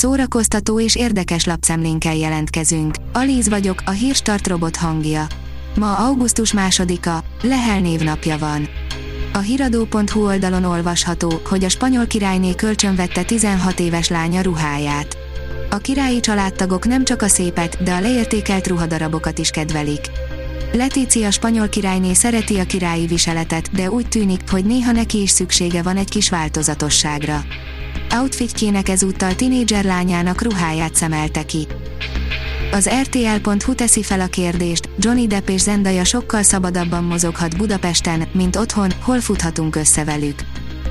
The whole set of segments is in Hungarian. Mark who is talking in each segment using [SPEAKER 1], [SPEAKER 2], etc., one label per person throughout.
[SPEAKER 1] szórakoztató és érdekes lapszemlénkkel jelentkezünk. Alíz vagyok, a hírstart robot hangja. Ma augusztus másodika, Lehel névnapja van. A hiradó.hu oldalon olvasható, hogy a spanyol királyné kölcsönvette 16 éves lánya ruháját. A királyi családtagok nem csak a szépet, de a leértékelt ruhadarabokat is kedvelik. Letícia spanyol királyné szereti a királyi viseletet, de úgy tűnik, hogy néha neki is szüksége van egy kis változatosságra. Outfitjének ezúttal tinédzser lányának ruháját szemelte ki. Az RTL.hu teszi fel a kérdést, Johnny Depp és Zendaya sokkal szabadabban mozoghat Budapesten, mint otthon, hol futhatunk össze velük.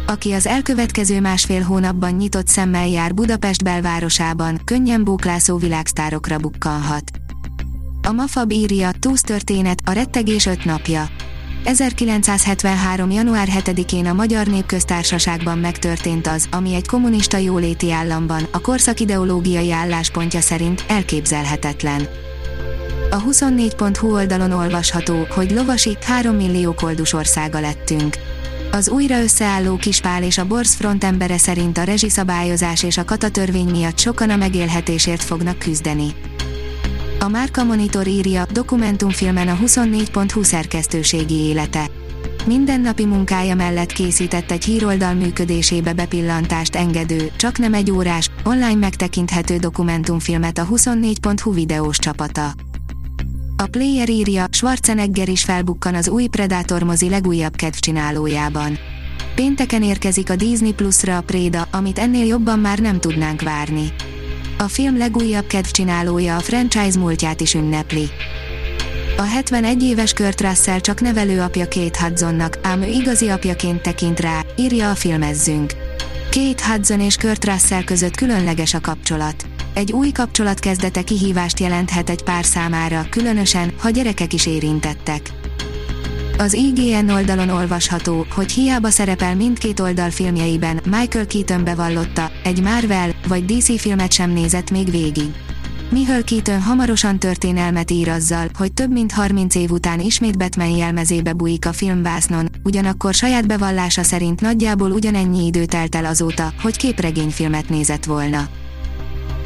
[SPEAKER 1] Aki az elkövetkező másfél hónapban nyitott szemmel jár Budapest belvárosában, könnyen bóklászó világsztárokra bukkanhat. A Mafab írja, Túsz történet, a rettegés öt napja. 1973. január 7-én a Magyar Népköztársaságban megtörtént az, ami egy kommunista jóléti államban, a korszak ideológiai álláspontja szerint elképzelhetetlen. A 24.hu oldalon olvasható, hogy lovasi 3 millió koldus országa lettünk. Az újra összeálló Kispál és a Borz front embere szerint a rezsiszabályozás és a katatörvény miatt sokan a megélhetésért fognak küzdeni. A Márka Monitor írja, dokumentumfilmen a 24.20 szerkesztőségi élete. Mindennapi munkája mellett készített egy híroldal működésébe bepillantást engedő, csak nem egy órás, online megtekinthető dokumentumfilmet a 24.hu videós csapata. A Player írja, Schwarzenegger is felbukkan az új Predator mozi legújabb kedvcsinálójában. Pénteken érkezik a Disney Plus-ra a Préda, amit ennél jobban már nem tudnánk várni. A film legújabb kedvcsinálója a franchise múltját is ünnepli. A 71 éves Kurt Russell csak nevelő apja Kate Hudsonnak, ám ő igazi apjaként tekint rá, írja a filmezzünk. Kate Hudson és Kurt Russell között különleges a kapcsolat. Egy új kapcsolat kezdete kihívást jelenthet egy pár számára, különösen, ha gyerekek is érintettek. Az IGN oldalon olvasható, hogy hiába szerepel mindkét oldal filmjeiben, Michael Keaton bevallotta, egy Marvel vagy DC filmet sem nézett még végig. Michael Keaton hamarosan történelmet ír azzal, hogy több mint 30 év után ismét Batman jelmezébe bújik a filmvásznon, ugyanakkor saját bevallása szerint nagyjából ugyanennyi idő telt el azóta, hogy képregényfilmet nézett volna.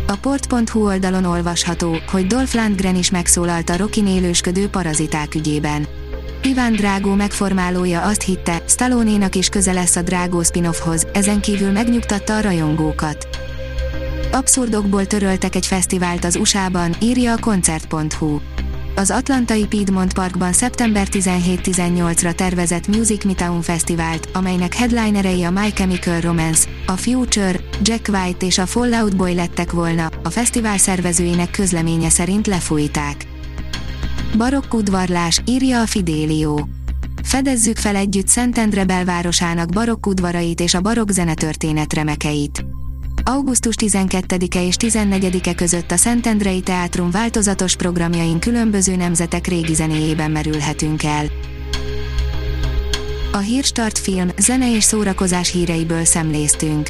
[SPEAKER 1] A port.hu oldalon olvasható, hogy Dolph Lundgren is megszólalt a Rocky élősködő paraziták ügyében Iván Drágó megformálója azt hitte, Stallone-nak is köze lesz a Drágó spin-offhoz, ezen kívül megnyugtatta a rajongókat. Abszurdokból töröltek egy fesztivált az USA-ban, írja a koncert.hu. Az Atlantai Piedmont Parkban szeptember 17-18-ra tervezett Music Midtown Fesztivált, amelynek headlinerei a My Chemical Romance, a Future, Jack White és a Fallout Boy lettek volna, a fesztivál szervezőinek közleménye szerint lefújták. Barokk udvarlás, írja a Fidélió. Fedezzük fel együtt Szentendre belvárosának barokk udvarait és a barokk zenetörténet remekeit. Augusztus 12-e és 14-e között a Szentendrei Teátrum változatos programjain különböző nemzetek régi zenéjében merülhetünk el. A Hírstart film, zene és szórakozás híreiből szemléztünk.